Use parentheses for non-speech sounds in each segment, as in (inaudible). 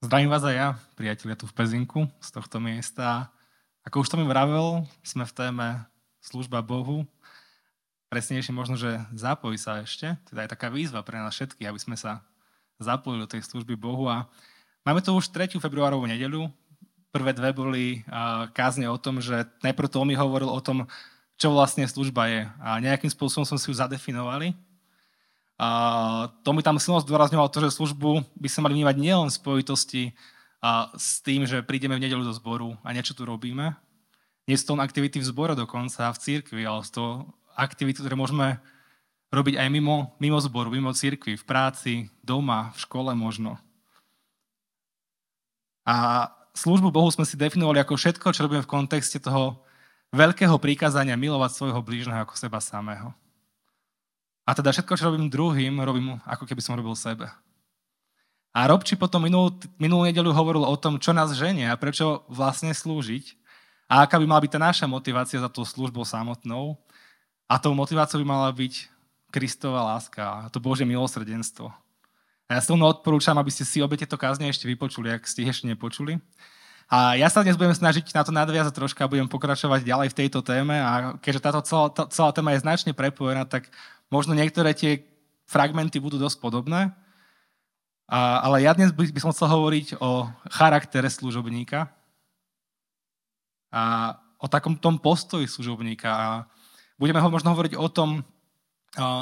Zdravím vás aj ja, priatelia tu v Pezinku, z tohto miesta. Ako už to mi vravel, sme v téme služba Bohu. Presnejšie možno, že zapoj sa ešte. Teda je taká výzva pre nás všetkých, aby sme sa zapojili do tej služby Bohu. A máme tu už 3. februárovú nedeľu. Prvé dve boli kázne o tom, že najprv to mi hovoril o tom, čo vlastne služba je. A nejakým spôsobom som si ju zadefinovali. To mi tam silno zdôrazňovalo to, že službu by sa mali vnímať nielen v spojitosti s tým, že prídeme v nedelu do zboru a niečo tu robíme. Nie sú to aktivity v zbore dokonca, v církvi, ale sú to aktivity, ktoré môžeme robiť aj mimo, mimo zboru, mimo církvy, v práci, doma, v škole možno. A službu Bohu sme si definovali ako všetko, čo robíme v kontexte toho veľkého prikázania milovať svojho blížneho ako seba samého. A teda všetko, čo robím druhým, robím ako keby som robil sebe. A Robči potom minulú, minulú nedelu hovoril o tom, čo nás ženie a prečo vlastne slúžiť a aká by mala byť tá naša motivácia za tú službou samotnou. A tou motiváciou by mala byť Kristova láska to Božie milosrdenstvo. A ja silno odporúčam, aby ste si obe tieto kázne ešte vypočuli, ak ste ich ešte nepočuli. A ja sa dnes budem snažiť na to nadviazať troška a budem pokračovať ďalej v tejto téme a keďže táto celá, tá, celá téma je značne prepojená, tak Možno niektoré tie fragmenty budú dosť podobné, a, ale ja dnes by, by som chcel hovoriť o charaktere služobníka a o takom tom postoji služobníka. A budeme ho možno hovoriť o tom,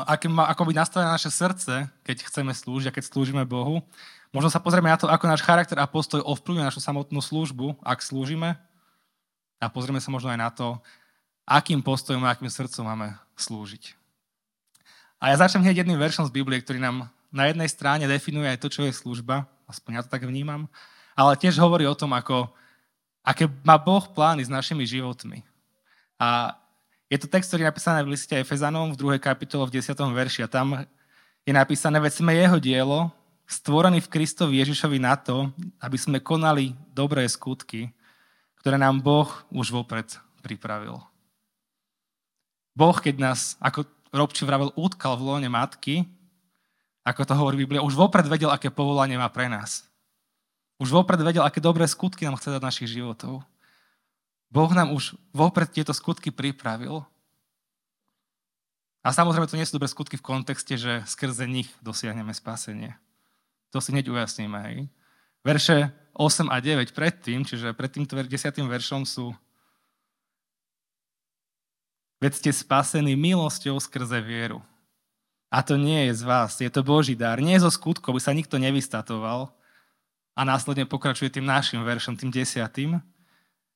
aké má, ako by nastavené naše srdce, keď chceme slúžiť a keď slúžime Bohu. Možno sa pozrieme na to, ako náš charakter a postoj ovplyvňuje našu samotnú službu, ak slúžime. A pozrieme sa možno aj na to, akým postojom a akým srdcom máme slúžiť. A ja začnem hneď jedným veršom z Biblie, ktorý nám na jednej strane definuje aj to, čo je služba, aspoň ja to tak vnímam, ale tiež hovorí o tom, ako, aké má Boh plány s našimi životmi. A je to text, ktorý je napísaný v liste Efezanom v 2. kapitole v 10. verši a tam je napísané, veď sme jeho dielo, stvorený v Kristovi Ježišovi na to, aby sme konali dobré skutky, ktoré nám Boh už vopred pripravil. Boh, keď nás, ako Robči vravel, útkal v lóne matky, ako to hovorí Biblia, už vopred vedel, aké povolanie má pre nás. Už vopred vedel, aké dobré skutky nám chce dať našich životov. Boh nám už vopred tieto skutky pripravil. A samozrejme, to nie sú dobré skutky v kontexte, že skrze nich dosiahneme spasenie. To si hneď ujasníme. Hej. Verše 8 a 9 predtým, čiže pred týmto 10. veršom sú Veď ste spasení milosťou skrze vieru. A to nie je z vás, je to Boží dar. Nie zo skutkov, by sa nikto nevystatoval. A následne pokračuje tým našim veršom, tým desiatým.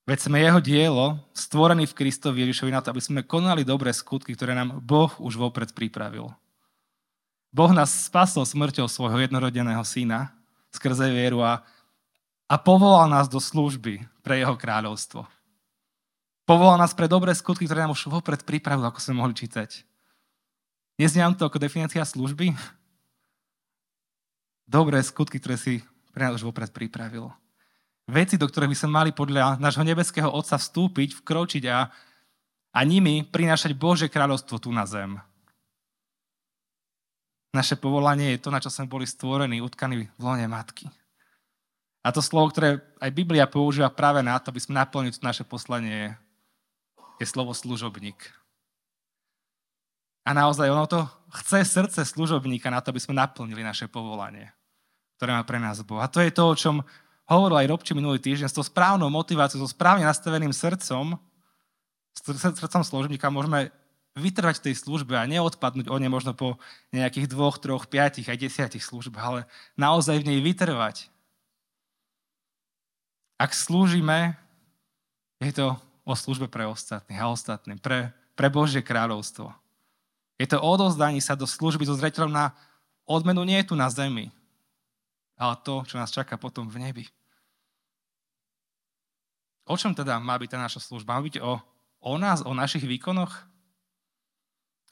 Veď sme jeho dielo, stvorený v Kristovi Ježišovi na to, aby sme konali dobré skutky, ktoré nám Boh už vopred pripravil. Boh nás spasol smrťou svojho jednorodeného syna skrze vieru a, a povolal nás do služby pre jeho kráľovstvo. Povolal nás pre dobré skutky, ktoré nám už vopred pripravil, ako sme mohli čítať. Nezňam to ako definícia služby? Dobré skutky, ktoré si pre nás už vopred pripravil. Veci, do ktorých by sme mali podľa nášho nebeského Otca vstúpiť, vkročiť a, a nimi prinášať Bože kráľovstvo tu na zem. Naše povolanie je to, na čo sme boli stvorení, utkaní v lone matky. A to slovo, ktoré aj Biblia používa práve na to, aby sme naplnili naše poslanie, je slovo služobník. A naozaj ono to chce srdce služobníka na to, aby sme naplnili naše povolanie, ktoré má pre nás Boh. A to je to, o čom hovoril aj Robči minulý týždeň, s tou správnou motiváciou, so správne nastaveným srdcom, s srdcom služobníka môžeme vytrvať v tej službe a neodpadnúť o ne možno po nejakých dvoch, troch, piatich aj desiatich službách, ale naozaj v nej vytrvať. Ak slúžime, je to o službe pre ostatných a ostatným, pre, pre Božie kráľovstvo. Je to odozdanie sa do služby so zreteľom na odmenu nie je tu na zemi, ale to, čo nás čaká potom v nebi. O čom teda má byť tá naša služba? Má byť o, o nás, o našich výkonoch?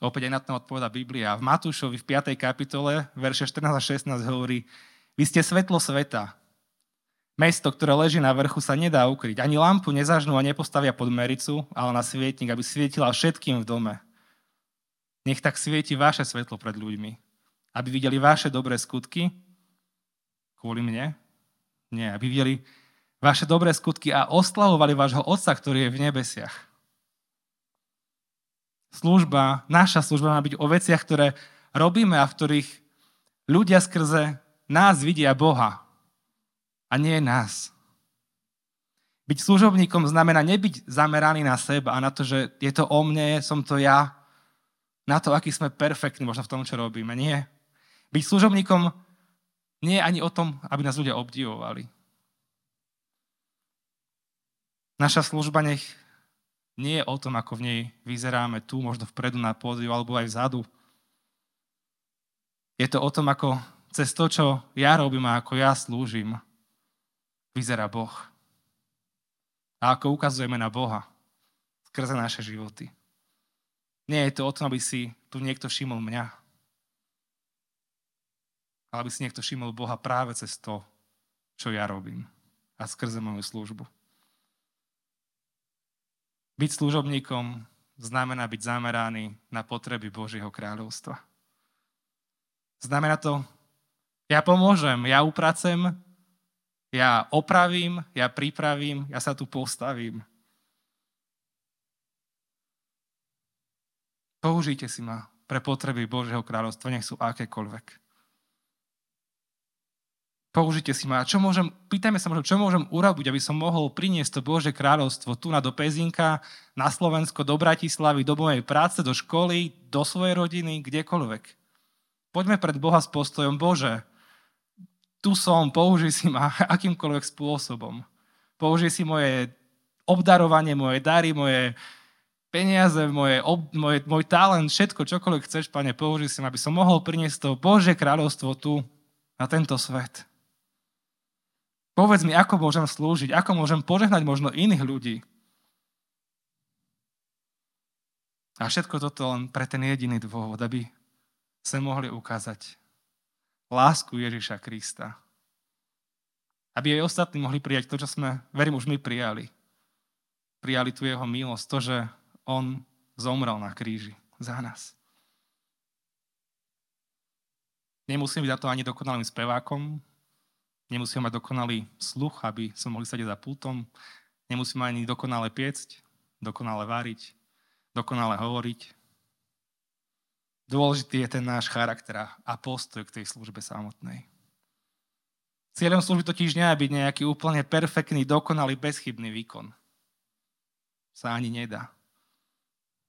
Opäť aj na to odpoveda Biblia. V Matúšovi v 5. kapitole, verše 14 a 16 hovorí, vy ste svetlo sveta. Mesto, ktoré leží na vrchu, sa nedá ukryť. Ani lampu nezažnú a nepostavia pod mericu, ale na svietnik, aby svietila všetkým v dome. Nech tak svieti vaše svetlo pred ľuďmi, aby videli vaše dobré skutky kvôli mne, Nie, aby videli vaše dobré skutky a oslavovali vášho Otca, ktorý je v nebesiach. Služba, naša služba má byť o veciach, ktoré robíme a v ktorých ľudia skrze nás vidia Boha a nie nás. Byť služobníkom znamená nebyť zameraný na seba a na to, že je to o mne, som to ja, na to, aký sme perfektní možno v tom, čo robíme. Nie. Byť služobníkom nie je ani o tom, aby nás ľudia obdivovali. Naša služba nech nie je o tom, ako v nej vyzeráme tu, možno vpredu na pódiu alebo aj vzadu. Je to o tom, ako cez to, čo ja robím a ako ja slúžim, vyzerá Boh a ako ukazujeme na Boha skrze naše životy. Nie je to o tom, aby si tu niekto všimol mňa, ale aby si niekto všimol Boha práve cez to, čo ja robím a skrze moju službu. Byť služobníkom znamená byť zameraný na potreby Božieho kráľovstva. Znamená to, ja pomôžem, ja upracem, ja opravím, ja pripravím, ja sa tu postavím. Použite si ma pre potreby Božieho kráľovstva, nech sú akékoľvek. Použite si ma. A čo môžem, pýtajme sa čo môžem urobiť, aby som mohol priniesť to Bože kráľovstvo tu na do Pezinka, na Slovensko, do Bratislavy, do mojej práce, do školy, do svojej rodiny, kdekoľvek. Poďme pred Boha s postojom, Bože, tu som, použij si ma (laughs) akýmkoľvek spôsobom. Použij si moje obdarovanie, moje dary, moje peniaze, moje, ob, moje, môj talent, všetko, čokoľvek chceš, Pane, použij si ma, aby som mohol priniesť to Bože kráľovstvo tu, na tento svet. Povedz mi, ako môžem slúžiť, ako môžem požehnať možno iných ľudí. A všetko toto len pre ten jediný dôvod, aby sa mohli ukázať lásku Ježiša Krista. Aby aj ostatní mohli prijať to, čo sme, verím, už my prijali. Prijali tu jeho milosť, to, že on zomrel na kríži za nás. Nemusím byť za to ani dokonalým spevákom, nemusím mať dokonalý sluch, aby som mohli sedieť za pultom, nemusím ani dokonale piecť, dokonale variť, dokonale hovoriť, Dôležitý je ten náš charakter a postoj k tej službe samotnej. Cieľom služby totiž nie je byť nejaký úplne perfektný, dokonalý, bezchybný výkon. Sa ani nedá.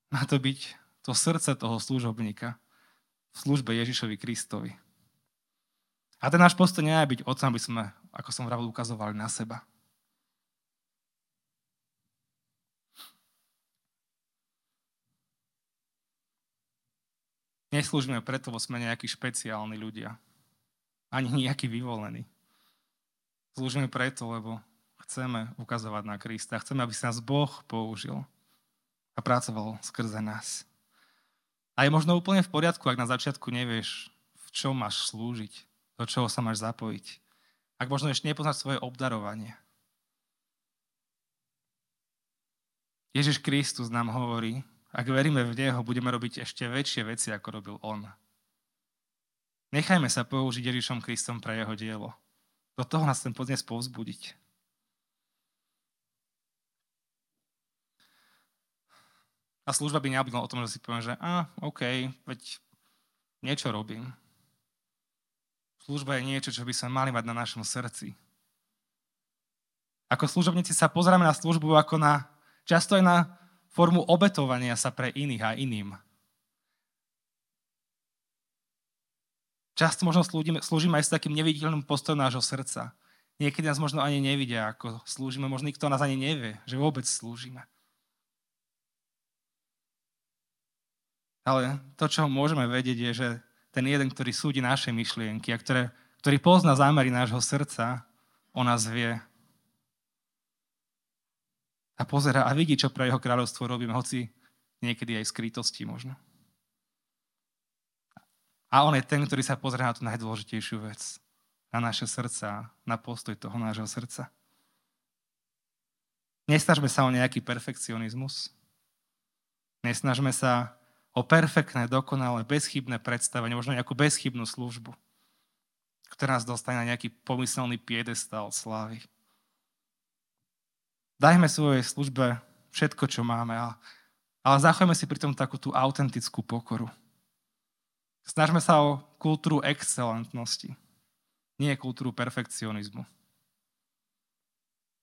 Má to byť to srdce toho služobníka v službe Ježišovi Kristovi. A ten náš postoj nie je byť otcom, aby sme, ako som vravil, ukazovali na seba. Neslúžime preto, lebo sme nejakí špeciálni ľudia. Ani nejakí vyvolení. Slúžime preto, lebo chceme ukazovať na Krista. Chceme, aby sa nás Boh použil a pracoval skrze nás. A je možno úplne v poriadku, ak na začiatku nevieš, v čom máš slúžiť, do čoho sa máš zapojiť. Ak možno ešte nepoznáš svoje obdarovanie. Ježiš Kristus nám hovorí, ak veríme v Neho, budeme robiť ešte väčšie veci, ako robil On. Nechajme sa použiť Ježišom Kristom pre Jeho dielo. Do toho nás ten dnes povzbudiť. A služba by neobydla o tom, že si poviem, že a, OK, veď niečo robím. Služba je niečo, čo by sme mali mať na našom srdci. Ako služobníci sa pozeráme na službu ako na, často aj na formu obetovania sa pre iných a iným. Často možno slúžime, slúžime aj s takým neviditeľným postojom nášho srdca. Niekedy nás možno ani nevidia, ako slúžime. Možno nikto nás ani nevie, že vôbec slúžime. Ale to, čo môžeme vedieť, je, že ten jeden, ktorý súdi naše myšlienky a ktoré, ktorý pozná zámery nášho srdca, o nás vie a pozera a vidí, čo pre jeho kráľovstvo robíme, hoci niekedy aj skrytosti možno. A on je ten, ktorý sa pozrie na tú najdôležitejšiu vec. Na naše srdca, na postoj toho nášho srdca. Nesnažme sa o nejaký perfekcionizmus. Nesnažme sa o perfektné, dokonalé, bezchybné predstavenie, možno nejakú bezchybnú službu. ktoré nás dostane na nejaký pomyselný piedestal slávy. Dajme svojej službe všetko, čo máme, ale, ale zachovajme si pritom takú tú autentickú pokoru. Snažme sa o kultúru excelentnosti, nie kultúru perfekcionizmu.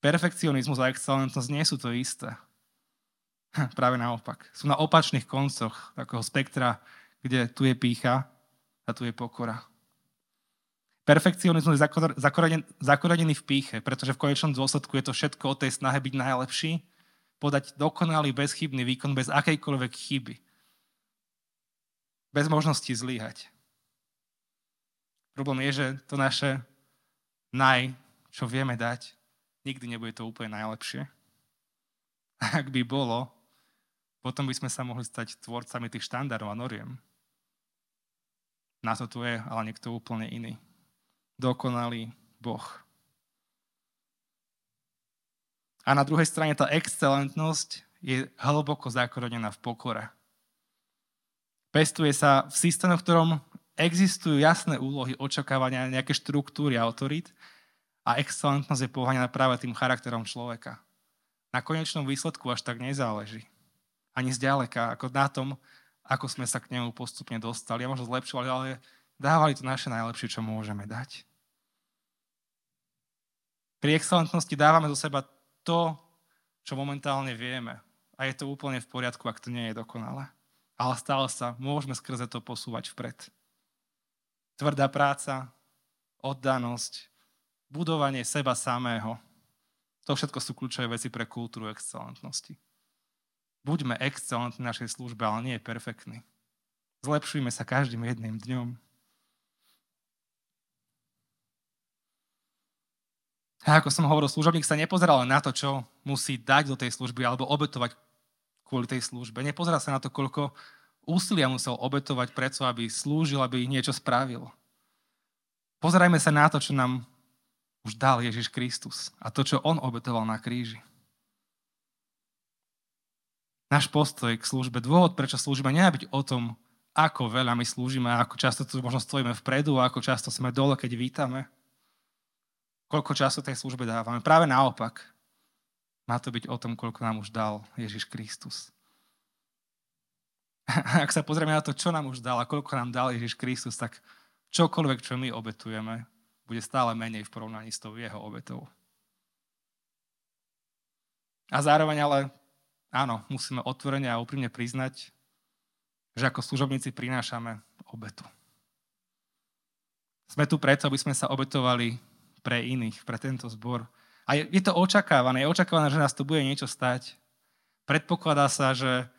Perfekcionizmus a excelentnosť nie sú to isté. (laughs) Práve naopak. Sú na opačných koncoch takého spektra, kde tu je pícha a tu je pokora. Perfekcionizmus je zakorenený v píche, pretože v konečnom dôsledku je to všetko o tej snahe byť najlepší, podať dokonalý, bezchybný výkon bez akejkoľvek chyby. Bez možnosti zlíhať. Problém je, že to naše naj, čo vieme dať, nikdy nebude to úplne najlepšie. Ak by bolo, potom by sme sa mohli stať tvorcami tých štandardov a noriem. Na to tu je ale niekto úplne iný dokonalý Boh. A na druhej strane tá excelentnosť je hlboko zakorenená v pokore. Pestuje sa v systéme, v ktorom existujú jasné úlohy, očakávania, nejaké štruktúry autorít a excelentnosť je poháňaná práve tým charakterom človeka. Na konečnom výsledku až tak nezáleží. Ani zďaleka, ako na tom, ako sme sa k nemu postupne dostali a možno zlepšovali, ale dávali to naše najlepšie, čo môžeme dať. Pri excelentnosti dávame do seba to, čo momentálne vieme. A je to úplne v poriadku, ak to nie je dokonalé. Ale stále sa môžeme skrze to posúvať vpred. Tvrdá práca, oddanosť, budovanie seba samého. To všetko sú kľúčové veci pre kultúru excelentnosti. Buďme excelentní v našej službe, ale nie perfektní. Zlepšujme sa každým jedným dňom. A ako som hovoril, služobník sa nepozeral na to, čo musí dať do tej služby alebo obetovať kvôli tej službe. Nepozerá sa na to, koľko úsilia musel obetovať preto, aby slúžil, aby niečo spravil. Pozerajme sa na to, čo nám už dal Ježiš Kristus a to, čo On obetoval na kríži. Náš postoj k službe, dôvod, prečo slúžime, nie byť o tom, ako veľa my slúžime, ako často tu možno stojíme vpredu, ako často sme dole, keď vítame – koľko času tej službe dávame. Práve naopak. Má to byť o tom, koľko nám už dal Ježiš Kristus. (laughs) Ak sa pozrieme na to, čo nám už dal a koľko nám dal Ježiš Kristus, tak čokoľvek, čo my obetujeme, bude stále menej v porovnaní s tou jeho obetou. A zároveň ale, áno, musíme otvorene a úprimne priznať, že ako služobníci prinášame obetu. Sme tu preto, aby sme sa obetovali pre iných, pre tento zbor. A je, je to očakávané, je očakávané, že nás to bude niečo stať. Predpokladá sa, že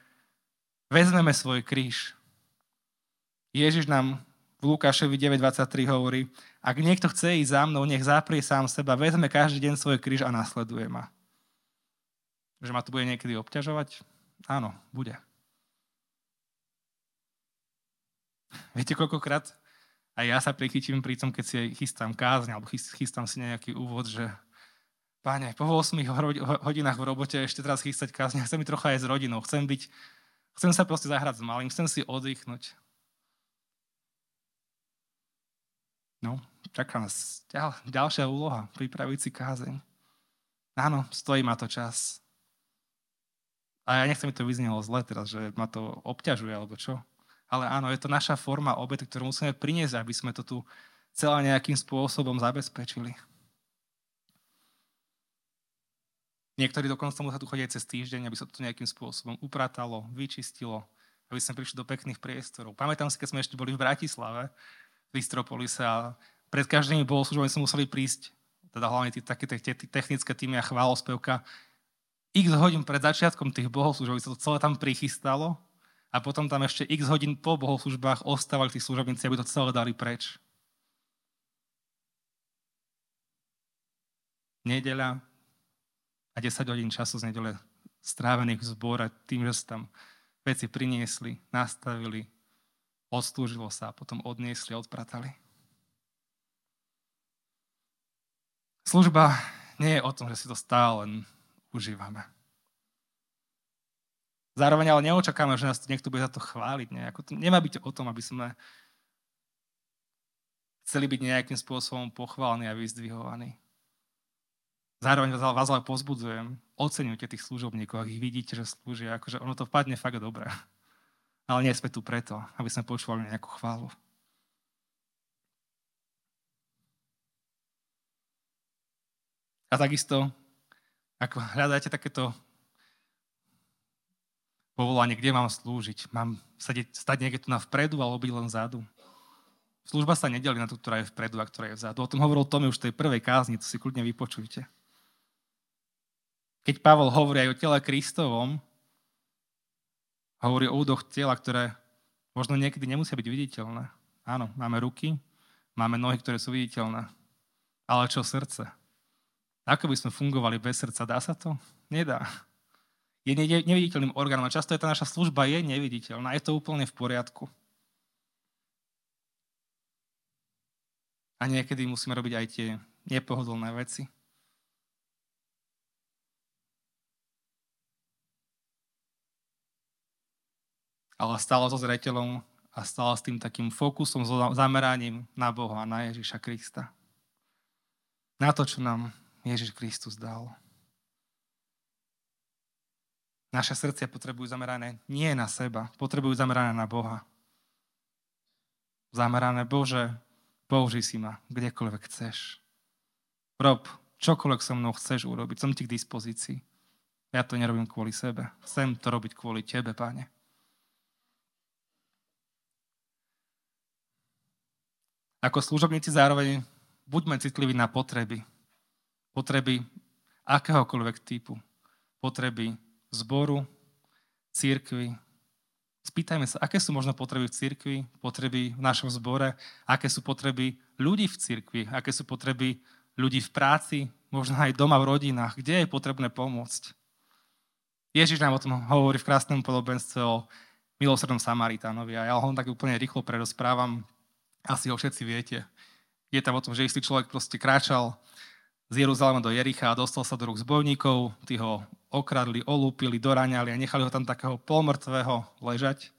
vezmeme svoj kríž. Ježiš nám v Lukášovi 9.23 hovorí, ak niekto chce ísť za mnou, nech zaprie sám seba, vezme každý deň svoj kríž a nasleduje ma. Že ma to bude niekedy obťažovať? Áno, bude. Viete, koľkokrát a ja sa prichytím pri tom, keď si chystám kázň alebo chystám si nejaký úvod, že Páne, po 8 hodinách v robote ešte teraz chystať kázň, chcem byť trocha aj s rodinou, chcem byť, chcem sa proste zahrať s malým, chcem si oddychnúť. No, čaká nás ďal, ďalšia úloha, pripraviť si kázeň. Áno, stojí ma to čas. A ja nechcem mi to vyznelo zle teraz, že ma to obťažuje, alebo čo ale áno, je to naša forma obety, ktorú musíme priniesť, aby sme to tu celé nejakým spôsobom zabezpečili. Niektorí dokonca musia tu chodiť cez týždeň, aby sa to nejakým spôsobom upratalo, vyčistilo, aby sme prišli do pekných priestorov. Pamätám si, keď sme ešte boli v Bratislave, v Istropolise a pred každými bohoslúžbami sme museli prísť, teda hlavne tí, také tie technické týmy a chválospevka, x hodín pred začiatkom tých bohoslúžov, sa to celé tam prichystalo a potom tam ešte x hodín po bohoslužbách ostávali tí služobníci, aby to celé dali preč. Nedeľa a 10 hodín času z nedele strávených v zbore tým, že sa tam veci priniesli, nastavili, odslúžilo sa a potom odniesli, odpratali. Služba nie je o tom, že si to stále len užívame. Zároveň ale neočakáme, že nás to niekto bude za to chváliť. Nie? Ako to nemá byť o tom, aby sme chceli byť nejakým spôsobom pochválni a vyzdvihovaní. Zároveň vás ale pozbudzujem, oceňujte tých služobníkov, ak ich vidíte, že slúžia, akože ono to vpadne fakt dobre. Ale nie sme tu preto, aby sme počúvali nejakú chválu. A takisto, ako hľadáte takéto povolanie, kde mám slúžiť, mám sedieť, stať niekde tu na vpredu alebo byť len vzadu. Služba sa nedeli na tú, ktorá je vpredu a ktorá je vzadu. O tom hovoril Tomi už v tej prvej kázni, to si kľudne vypočujte. Keď Pavol hovorí aj o tele Kristovom, hovorí o údoch tela, ktoré možno niekedy nemusia byť viditeľné. Áno, máme ruky, máme nohy, ktoré sú viditeľné. Ale čo srdce? Ako by sme fungovali bez srdca? Dá sa to? Nedá. Je neviditeľným orgánom a často je tá naša služba je neviditeľná. Je to úplne v poriadku. A niekedy musíme robiť aj tie nepohodlné veci. ale stále so zreteľom a stále s tým takým fokusom, so zameraním na Boha, na Ježiša Krista. Na to, čo nám Ježiš Kristus dal. Naše srdcia potrebujú zamerané nie na seba, potrebujú zamerané na Boha. Zamerané, Bože, použij si ma kdekoľvek chceš. Rob čokoľvek so mnou chceš urobiť, som ti k dispozícii. Ja to nerobím kvôli sebe. Chcem to robiť kvôli Tebe, Pane. Ako služobníci zároveň buďme citliví na potreby. Potreby akéhokoľvek typu. Potreby zboru, církvy. Spýtajme sa, aké sú možno potreby v církvi, potreby v našom zbore, aké sú potreby ľudí v církvi, aké sú potreby ľudí v práci, možno aj doma v rodinách, kde je potrebné pomôcť. Ježiš nám o tom hovorí v krásnom podobenstve o milosrdnom Samaritánovi a ja ho tak úplne rýchlo prerozprávam, asi ho všetci viete. Je tam o tom, že istý človek proste kráčal z Jeruzalema do Jericha a dostal sa do rúk zbojníkov, tí ho okradli, olúpili, doraňali a nechali ho tam takého polmrtvého ležať.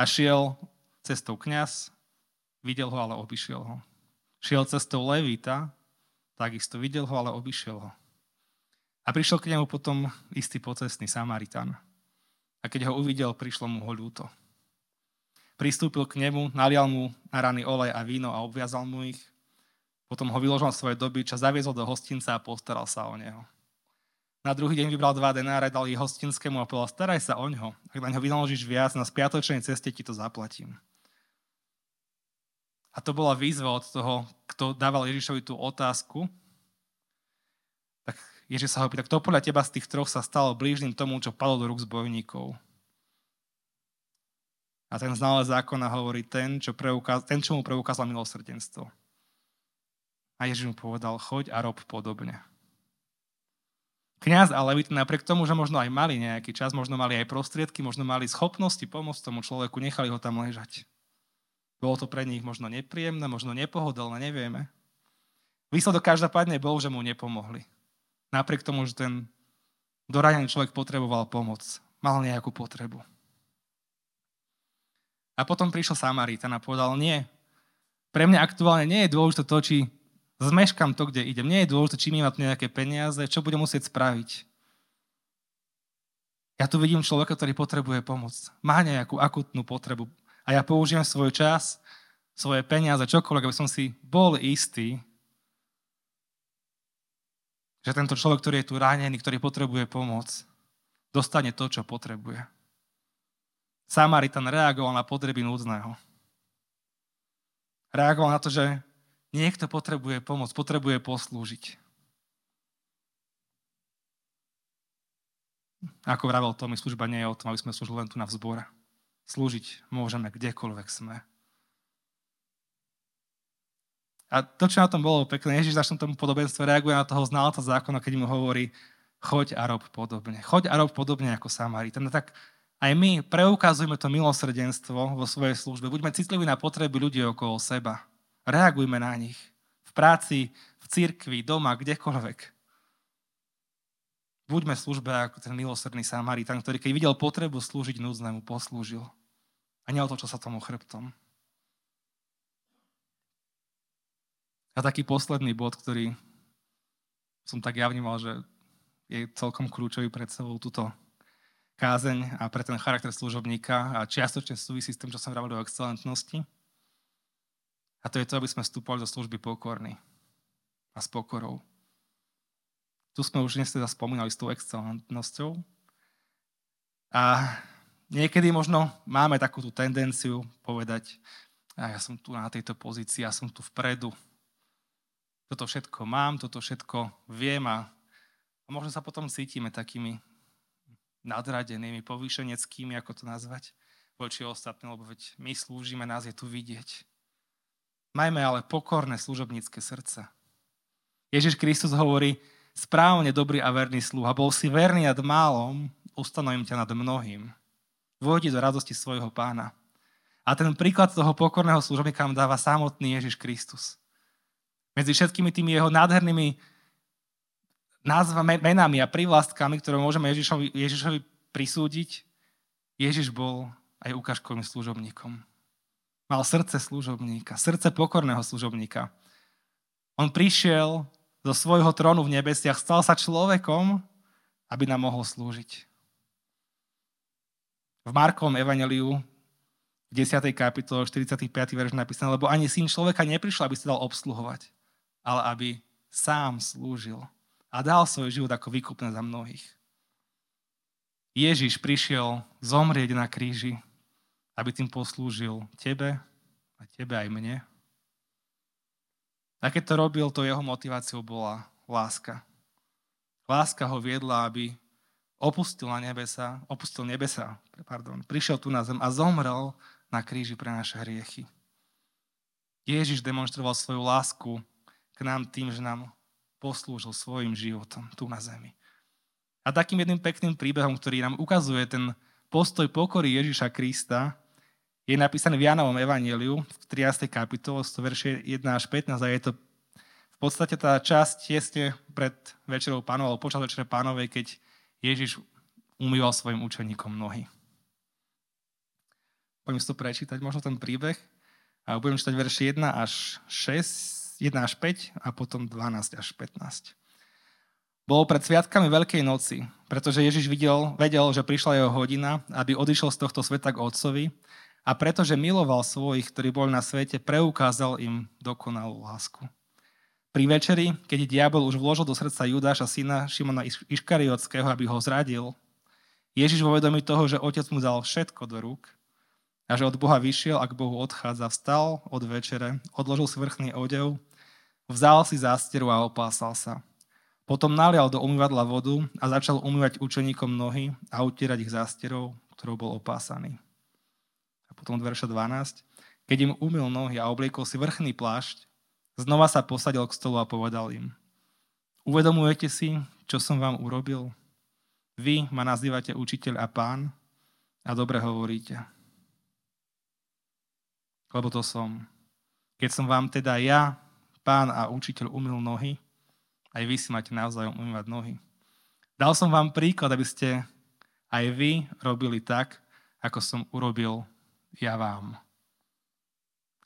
A šiel cestou kňaz, videl ho, ale obišiel ho. Šiel cestou Levita, takisto videl ho, ale obišiel ho. A prišiel k nemu potom istý pocestný Samaritan. A keď ho uvidel, prišlo mu ho ľúto pristúpil k nemu, nalial mu na rany olej a víno a obviazal mu ich. Potom ho vyložil svoje doby, čo zaviezol do hostinca a postaral sa o neho. Na druhý deň vybral dva denáre, dal ich hostinskému a povedal, staraj sa o ňo. Ak na ňo vynaložíš viac, na spiatočnej ceste ti to zaplatím. A to bola výzva od toho, kto dával Ježišovi tú otázku. Tak Ježiš sa ho pýta, kto podľa teba z tých troch sa stal blížnym tomu, čo padlo do rúk zbojníkov. A ten znalec zákona hovorí ten, čo, preukaz, ten, čo mu preukázal milosrdenstvo. A Ježiš mu povedal, choď a rob podobne. Kňaz a levit napriek tomu, že možno aj mali nejaký čas, možno mali aj prostriedky, možno mali schopnosti pomôcť tomu človeku, nechali ho tam ležať. Bolo to pre nich možno nepríjemné, možno nepohodlné, nevieme. Výsledok každopádne bol, že mu nepomohli. Napriek tomu, že ten doradený človek potreboval pomoc, mal nejakú potrebu. A potom prišiel Samaritan a povedal, nie, pre mňa aktuálne nie je dôležité to, či zmeškam to, kde idem. Nie je dôležité, či mi tu nejaké peniaze, čo budem musieť spraviť. Ja tu vidím človeka, ktorý potrebuje pomoc. Má nejakú akutnú potrebu. A ja použijem svoj čas, svoje peniaze, čokoľvek, aby som si bol istý, že tento človek, ktorý je tu ránený, ktorý potrebuje pomoc, dostane to, čo potrebuje. Samaritan reagoval na potreby núdzneho. Reagoval na to, že niekto potrebuje pomoc, potrebuje poslúžiť. Ako vravel Tomi, služba nie je o tom, aby sme slúžili len tu na vzbore. Slúžiť môžeme kdekoľvek sme. A to, čo na tom bolo pekné, Ježiš začnom tomu podobenstve reaguje na toho znalca zákona, keď mu hovorí, choď a rob podobne. Choď a rob podobne ako Samaritan. Tak aj my preukazujeme to milosrdenstvo vo svojej službe. Buďme citliví na potreby ľudí okolo seba. Reagujme na nich. V práci, v cirkvi, doma, kdekoľvek. Buďme v službe ako ten milosrdný Samaritan, ktorý keď videl potrebu slúžiť núdznemu, poslúžil. A to, čo sa tomu chrbtom. A taký posledný bod, ktorý som tak ja vnímal, že je celkom kľúčový pre celú túto kázeň a pre ten charakter služobníka a čiastočne súvisí s tým, čo som vravil o excelentnosti. A to je to, aby sme vstúpali do služby pokorný a s pokorou. Tu sme už dnes teda spomínali s tou excelentnosťou. A niekedy možno máme takú tú tendenciu povedať, a ja som tu na tejto pozícii, ja som tu vpredu, toto všetko mám, toto všetko viem a, a možno sa potom cítime takými nadradenými, povýšeneckými, ako to nazvať, voči ostatným, lebo veď my slúžime, nás je tu vidieť. Majme ale pokorné služobnícke srdce. Ježiš Kristus hovorí, správne dobrý a verný sluha, bol si verný nad málom, ustanovím ťa nad mnohým. Vojdi do radosti svojho pána. A ten príklad toho pokorného služobníka nám dáva samotný Ježiš Kristus medzi všetkými tými jeho nádhernými názvami, menami a privlastkami, ktoré môžeme Ježišovi, Ježišovi prisúdiť, Ježiš bol aj ukážkovým služobníkom. Mal srdce služobníka, srdce pokorného služobníka. On prišiel zo svojho trónu v nebesiach, stal sa človekom, aby nám mohol slúžiť. V Markovom evaneliu v 10. kapitole 45. verš napísané, lebo ani syn človeka neprišiel, aby sa dal obsluhovať, ale aby sám slúžil a dal svoj život ako výkupné za mnohých. Ježiš prišiel zomrieť na kríži, aby tým poslúžil tebe a tebe aj mne. A keď to robil, to jeho motiváciou bola láska. Láska ho viedla, aby opustil na nebesa, opustil nebesa, pardon, prišiel tu na zem a zomrel na kríži pre naše hriechy. Ježiš demonstroval svoju lásku k nám tým, že nám poslúžil svojim životom tu na zemi. A takým jedným pekným príbehom, ktorý nám ukazuje ten postoj pokory Ježiša Krista, je napísaný v Jánovom Evangeliu v 13. kapitole, to verše 1 až 15 a je to v podstate tá časť tesne pred večerou pánov, alebo počas večere pánovej, keď Ježiš umýval svojim učeníkom nohy. Poďme si to prečítať, možno ten príbeh. A budem čítať verše 1 až 6 1 až 5 a potom 12 až 15. Bolo pred sviatkami Veľkej noci, pretože Ježiš videl, vedel, že prišla jeho hodina, aby odišiel z tohto sveta k Otcovi a pretože miloval svojich, ktorí boli na svete, preukázal im dokonalú lásku. Pri večeri, keď diabol už vložil do srdca Judáša, syna Šimona Iškariotského, aby ho zradil, Ježiš vo vedomí toho, že otec mu dal všetko do rúk, a že od Boha vyšiel a k Bohu odchádza, vstal od večere, odložil si vrchný odev, vzal si zásteru a opásal sa. Potom nalial do umývadla vodu a začal umývať učeníkom nohy a utierať ich zásterou, ktorou bol opásaný. A potom od verša 12. Keď im umyl nohy a obliekol si vrchný plášť, znova sa posadil k stolu a povedal im Uvedomujete si, čo som vám urobil? Vy ma nazývate učiteľ a pán a dobre hovoríte lebo to som. Keď som vám teda ja, pán a učiteľ, umil nohy, aj vy si máte navzájom umývať nohy. Dal som vám príklad, aby ste aj vy robili tak, ako som urobil ja vám.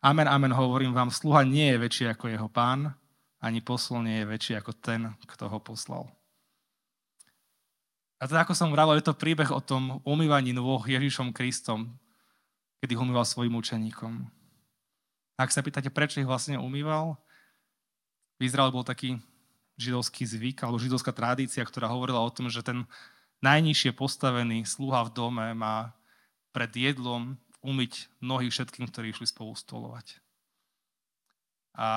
Amen, amen, hovorím vám, sluha nie je väčší ako jeho pán, ani posol nie je väčší ako ten, kto ho poslal. A teda ako som vravel, je to príbeh o tom umývaní nôh Ježišom Kristom, kedy umýval svojim učeníkom. Ak sa pýtate, prečo ich vlastne umýval, v Izraeli bol taký židovský zvyk alebo židovská tradícia, ktorá hovorila o tom, že ten najnižšie postavený sluha v dome má pred jedlom umyť nohy všetkým, ktorí išli spolu stolovať. A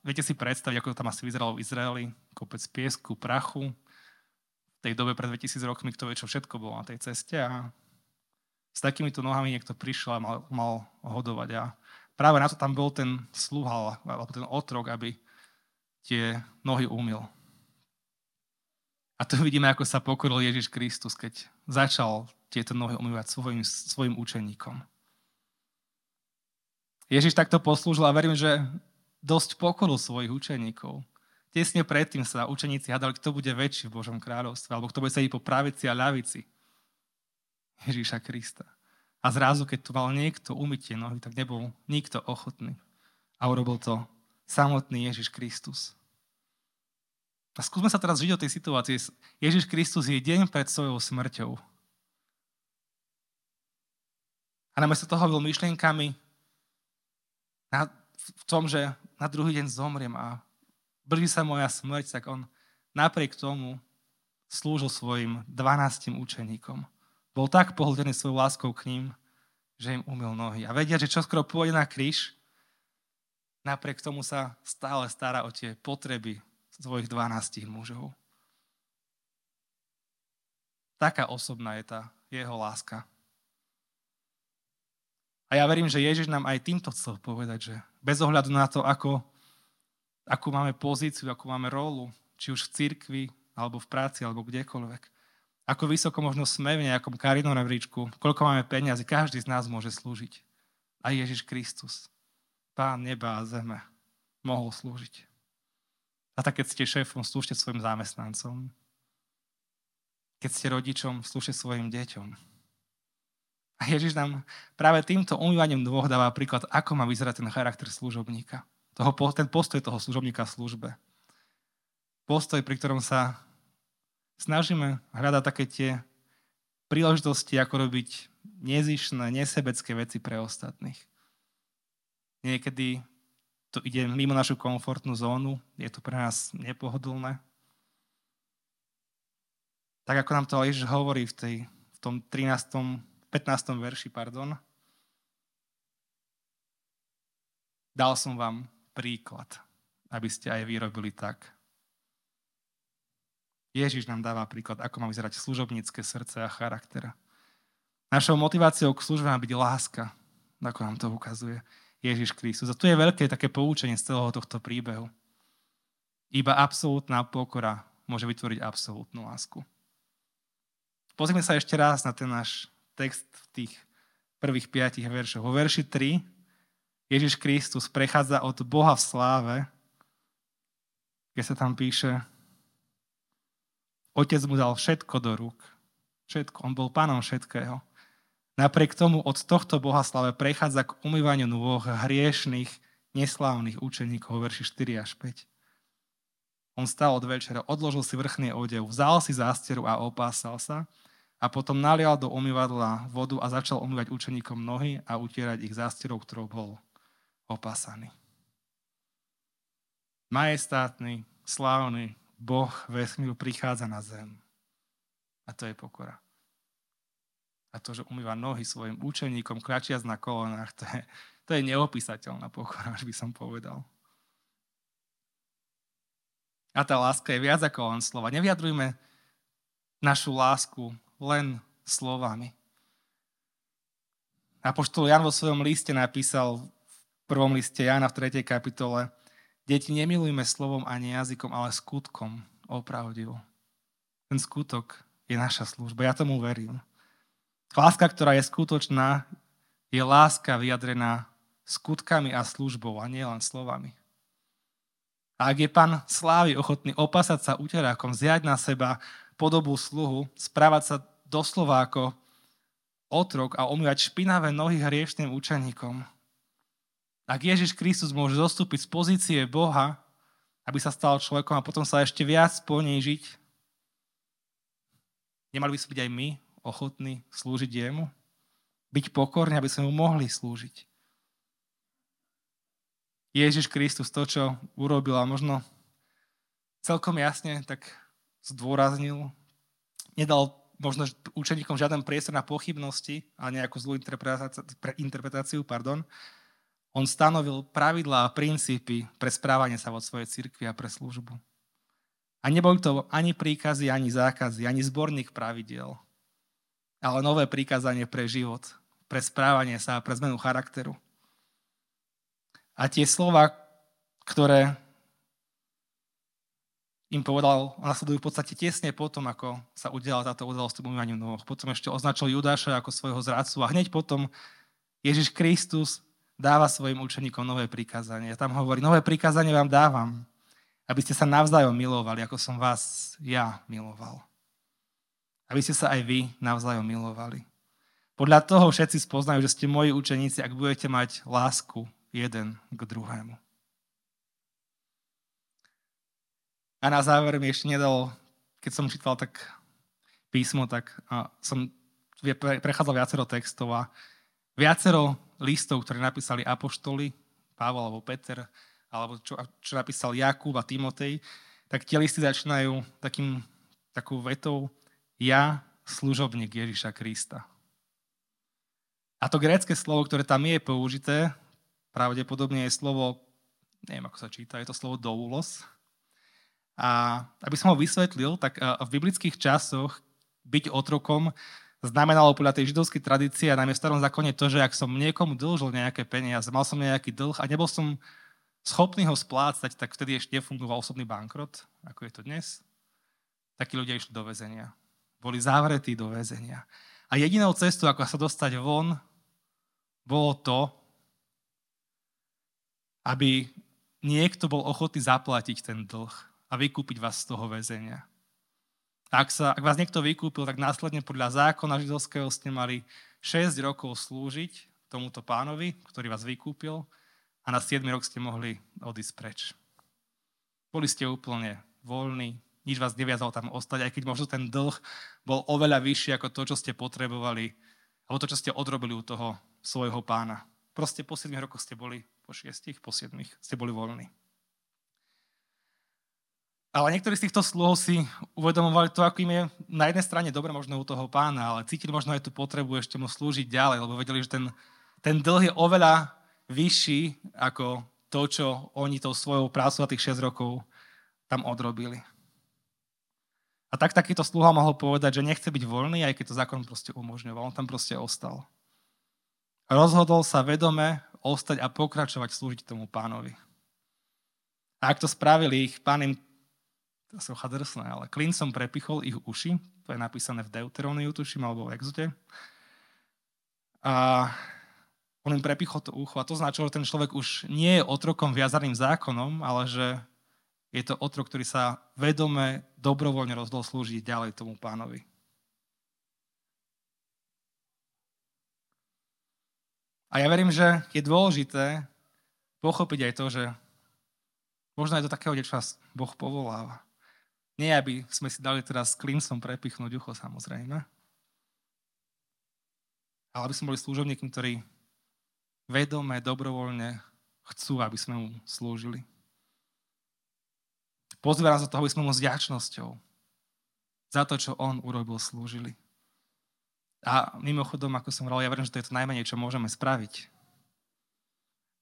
viete si predstaviť, ako to tam asi vyzeralo v Izraeli, kopec piesku, prachu, v tej dobe pred 2000 rokmi, kto vie, čo všetko bolo na tej ceste a s takýmito nohami niekto prišiel a mal, mal hodovať. A práve na to tam bol ten sluha, alebo ten otrok, aby tie nohy umil. A tu vidíme, ako sa pokoril Ježiš Kristus, keď začal tieto nohy umývať svojim, svojim učeníkom. Ježiš takto poslúžil a verím, že dosť pokoril svojich učeníkov. Tesne predtým sa učeníci hádali, kto bude väčší v Božom kráľovstve, alebo kto bude sedieť po pravici a ľavici. Ježíša Krista. A zrazu, keď tu mal niekto umyť tie nohy, tak nebol nikto ochotný. A urobil to samotný Ježiš Kristus. A skúsme sa teraz žiť o tej situácii. Ježiš Kristus je deň pred svojou smrťou. A namiesto toho byl myšlienkami na, v tom, že na druhý deň zomriem a blíži sa moja smrť, tak on napriek tomu slúžil svojim 12 učeníkom. Bol tak pohltený svojou láskou k ním, že im umil nohy. A vedia, že čo skoro pôjde na kríž, napriek tomu sa stále stará o tie potreby svojich 12 mužov. Taká osobná je tá jeho láska. A ja verím, že Ježiš nám aj týmto chcel povedať, že bez ohľadu na to, ako, akú máme pozíciu, akú máme rolu, či už v cirkvi, alebo v práci, alebo kdekoľvek. Ako vysoko možno sme v nejakom karinom rebríčku, koľko máme peniazy, každý z nás môže slúžiť. A Ježiš Kristus, Pán neba a zeme, mohol slúžiť. A tak keď ste šéfom, slúžte svojim zamestnancom. Keď ste rodičom, slúžte svojim deťom. A Ježiš nám práve týmto umývaním dvoch dáva príklad, ako má vyzerať ten charakter služobníka. Toho, ten postoj toho služobníka v službe postoj, pri ktorom sa snažíme hľadať také tie príležitosti, ako robiť nezišné, nesebecké veci pre ostatných. Niekedy to ide mimo našu komfortnú zónu, je to pre nás nepohodlné. Tak ako nám to Ježiš hovorí v, tej, v tom 13. 15. verši, pardon. Dal som vám príklad, aby ste aj vy robili tak. Ježiš nám dáva príklad, ako má vyzerať služobnícke srdce a charakter. Našou motiváciou k službe má byť láska, ako nám to ukazuje Ježiš Kristus. A tu je veľké také poučenie z celého tohto príbehu. Iba absolútna pokora môže vytvoriť absolútnu lásku. Pozrime sa ešte raz na ten náš text v tých prvých piatich veršoch. Vo verši 3 Ježiš Kristus prechádza od Boha v sláve, keď sa tam píše, Otec mu dal všetko do rúk. Všetko. On bol pánom všetkého. Napriek tomu od tohto bohaslave prechádza k umývaniu nôh hriešných, neslávnych učeníkov, verši 4 až 5. On stal od večera, odložil si vrchný odev, vzal si zásteru a opásal sa a potom nalial do umývadla vodu a začal umývať učeníkom nohy a utierať ich zásterou, ktorou bol opásaný. Majestátny, slávny, Boh vesmíru prichádza na zem. A to je pokora. A to, že umýva nohy svojim učeníkom, kračiac na kolonách, to je, to je neopísateľná pokora, až by som povedal. A tá láska je viac ako len slova. Nevyjadrujme našu lásku len slovami. Apoštol Jan vo svojom liste napísal v prvom liste Jana v 3. kapitole Deti, nemilujme slovom ani jazykom, ale skutkom opravdivo. Ten skutok je naša služba. Ja tomu verím. Láska, ktorá je skutočná, je láska vyjadrená skutkami a službou a nie len slovami. A ak je pán slávy ochotný opasať sa uterákom, zjať na seba podobu sluhu, správať sa doslova ako otrok a umývať špinavé nohy hriešným učeníkom, ak Ježiš Kristus môže zostúpiť z pozície Boha, aby sa stal človekom a potom sa ešte viac ponížiť, nemali by sme byť aj my ochotní slúžiť jemu? Byť pokorní, aby sme mu mohli slúžiť. Ježiš Kristus to, čo urobil a možno celkom jasne tak zdôraznil, nedal možno učeníkom žiaden priestor na pochybnosti a nejakú zlú interpretáciu, pardon, on stanovil pravidlá a princípy pre správanie sa vo svojej cirkvi a pre službu. A neboli to ani príkazy, ani zákazy, ani zborník pravidiel, ale nové prikázanie pre život, pre správanie sa a pre zmenu charakteru. A tie slova, ktoré im povedal, nasledujú v podstate tesne potom, ako sa udiala táto udalosť v umývaniu nôh. Potom ešte označil Judáša ako svojho zradcu a hneď potom Ježiš Kristus dáva svojim učeníkom nové prikázanie. Tam hovorí, nové prikázanie vám dávam, aby ste sa navzájom milovali, ako som vás ja miloval. Aby ste sa aj vy navzájom milovali. Podľa toho všetci spoznajú, že ste moji učeníci, ak budete mať lásku jeden k druhému. A na záver mi ešte nedalo, keď som čítal tak písmo, tak som prechádzal viacero textov a viacero listov, ktoré napísali apoštoli, Pavol alebo Peter, alebo čo, čo napísal Jakub a Timotej, tak tie listy začínajú takým, takou vetou ja, služobník Ježiša Krista. A to grécke slovo, ktoré tam je použité, pravdepodobne je slovo, neviem ako sa číta, je to slovo doulos. A aby som ho vysvetlil, tak v biblických časoch byť otrokom znamenalo podľa tej židovskej tradície a najmä v starom zákone to, že ak som niekomu dlžil nejaké peniaze, mal som nejaký dlh a nebol som schopný ho splácať, tak vtedy ešte nefungoval osobný bankrot, ako je to dnes. Takí ľudia išli do väzenia. Boli zavretí do väzenia. A jedinou cestou, ako sa dostať von, bolo to, aby niekto bol ochotný zaplatiť ten dlh a vykúpiť vás z toho väzenia. Ak, sa, ak vás niekto vykúpil, tak následne podľa zákona židovského ste mali 6 rokov slúžiť tomuto pánovi, ktorý vás vykúpil a na 7 rok ste mohli odísť preč. Boli ste úplne voľní, nič vás neviazalo tam ostať, aj keď možno ten dlh bol oveľa vyšší ako to, čo ste potrebovali, alebo to, čo ste odrobili u toho svojho pána. Proste po 7 rokoch ste boli, po 6, po 7 ste boli voľní. Ale niektorí z týchto sluhov si uvedomovali to, ako im je na jednej strane dobre možno u toho pána, ale cítili možno aj tú potrebu ešte mu slúžiť ďalej, lebo vedeli, že ten, ten dlh je oveľa vyšší ako to, čo oni tou svojou prácou za tých 6 rokov tam odrobili. A tak takýto sluha mohol povedať, že nechce byť voľný, aj keď to zákon proste umožňoval. On tam proste ostal rozhodol sa vedome ostať a pokračovať slúžiť tomu pánovi. A ak to spravili, ich pán im, to sa drsné, ale klincom prepichol ich uši, to je napísané v Deuteróniu, tuším, alebo v Exote. A on im prepichol to ucho a to značilo, že ten človek už nie je otrokom viazaným zákonom, ale že je to otrok, ktorý sa vedome, dobrovoľne rozhodol slúžiť ďalej tomu pánovi. A ja verím, že je dôležité pochopiť aj to, že možno aj do takého nás Boh povoláva. Nie, aby sme si dali teraz klincom prepichnúť ucho, samozrejme. Ale aby sme boli služobníkmi, ktorí vedome, dobrovoľne chcú, aby sme mu slúžili. Pozýva nás do toho, aby sme mu s ďačnosťou za to, čo on urobil, slúžili. A mimochodom, ako som hovoril, ja verím, že to je to najmenej, čo môžeme spraviť.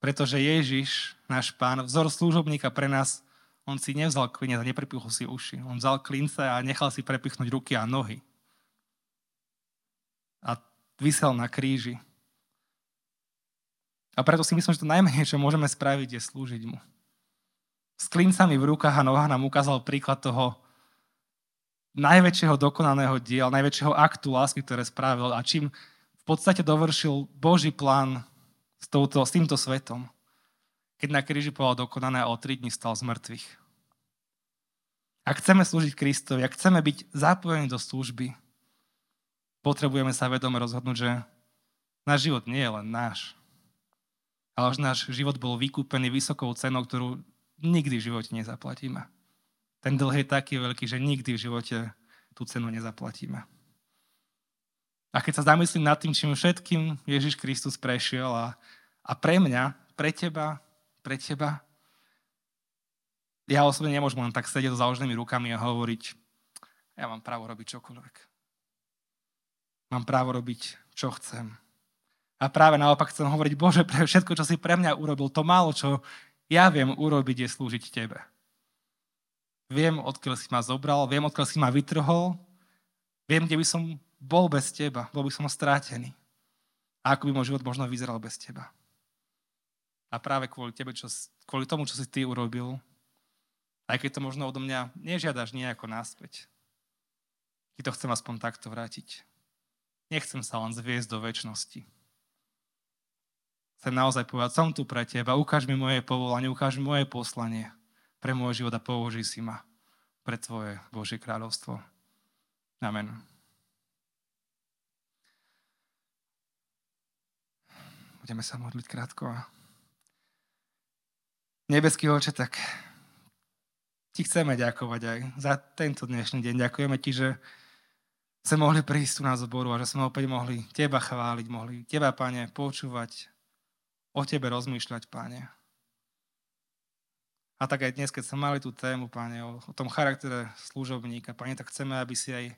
Pretože Ježiš, náš pán, vzor služobníka pre nás, on si nevzal klinec a neprepichol si uši. On vzal klince a nechal si prepichnúť ruky a nohy. A vysel na kríži. A preto si myslím, že to najmenej, čo môžeme spraviť, je slúžiť mu. S klincami v rukách a nohách nám ukázal príklad toho, najväčšieho dokonaného diela, najväčšieho aktu lásky, ktoré spravil a čím v podstate dovršil Boží plán s, touto, s týmto svetom, keď na kríži povedal dokonané a o tri dní stal z mŕtvych. Ak chceme slúžiť Kristovi, ak chceme byť zapojení do služby, potrebujeme sa vedome rozhodnúť, že náš život nie je len náš, ale že náš život bol vykúpený vysokou cenou, ktorú nikdy v živote nezaplatíme. Ten dlh je taký veľký, že nikdy v živote tú cenu nezaplatíme. A keď sa zamyslím nad tým, čím všetkým Ježiš Kristus prešiel a, a pre mňa, pre teba, pre teba, ja osobne nemôžem len tak sedieť so založenými rukami a hovoriť, ja mám právo robiť čokoľvek. Mám právo robiť, čo chcem. A práve naopak chcem hovoriť, Bože, pre všetko, čo si pre mňa urobil, to málo, čo ja viem urobiť, je slúžiť Tebe. Viem, odkiaľ si ma zobral, viem, odkiaľ si ma vytrhol, viem, kde by som bol bez teba, bol by som strátený. A ako by môj život možno vyzeral bez teba. A práve kvôli tebe, čo, kvôli tomu, čo si ty urobil, aj keď to možno odo mňa nežiadaš nejako náspäť, ti to chcem aspoň takto vrátiť. Nechcem sa len zviesť do väčšnosti. Chcem naozaj povedať, som tu pre teba, ukáž mi moje povolanie, ukáž mi moje poslanie pre môj život a použij si ma pre Tvoje Božie kráľovstvo. Amen. Budeme sa modliť krátko. Nebeský oče, tak ti chceme ďakovať aj za tento dnešný deň. Ďakujeme ti, že sme mohli prísť tu na zboru a že sme opäť mohli teba chváliť, mohli teba, pane, počúvať, o tebe rozmýšľať, pane. A tak aj dnes, keď sme mali tú tému, pane, o, o tom charaktere služobníka, pane, tak chceme, aby si aj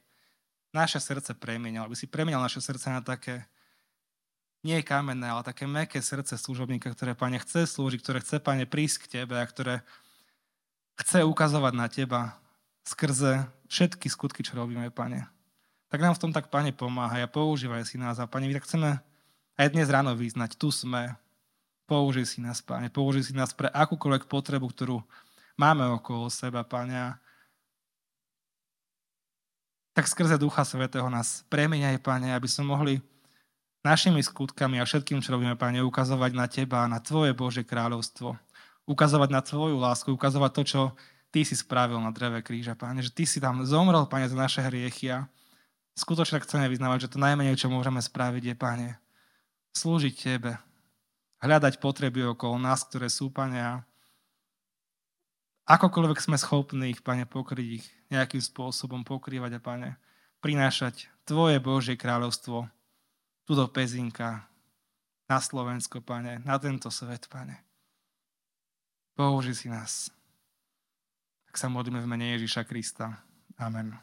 naše srdce premienal, aby si premienal naše srdce na také nie kamenné, ale také meké srdce služobníka, ktoré, pane, chce slúžiť, ktoré chce, pane, prísť k tebe a ktoré chce ukazovať na teba skrze všetky skutky, čo robíme, pane. Tak nám v tom tak, pane, pomáha a používaj si nás. A, pane, my tak chceme aj dnes ráno vyznať, tu sme, použij si nás, pane, použij si nás pre akúkoľvek potrebu, ktorú máme okolo seba, pane. Tak skrze Ducha Svetého nás premeniaj, pane, aby sme mohli našimi skutkami a všetkým, čo robíme, Pane, ukazovať na Teba, na Tvoje Bože kráľovstvo. Ukazovať na Tvoju lásku, ukazovať to, čo Ty si spravil na dreve kríža, Pane. Že Ty si tam zomrel, Pane, za naše hriechy a skutočne chceme vyznávať, že to najmenej, čo môžeme spraviť, je, Pane, slúžiť Tebe. Hľadať potreby okolo nás, ktoré sú, Pane, a akokoľvek sme schopní ich, Pane, pokryť ich nejakým spôsobom, pokrývať a, Pane, prinášať Tvoje Božie kráľovstvo tu do Pezinka, na Slovensko, pane, na tento svet, pane. Použi si nás. Tak sa modlíme v mene Ježíša Krista. Amen.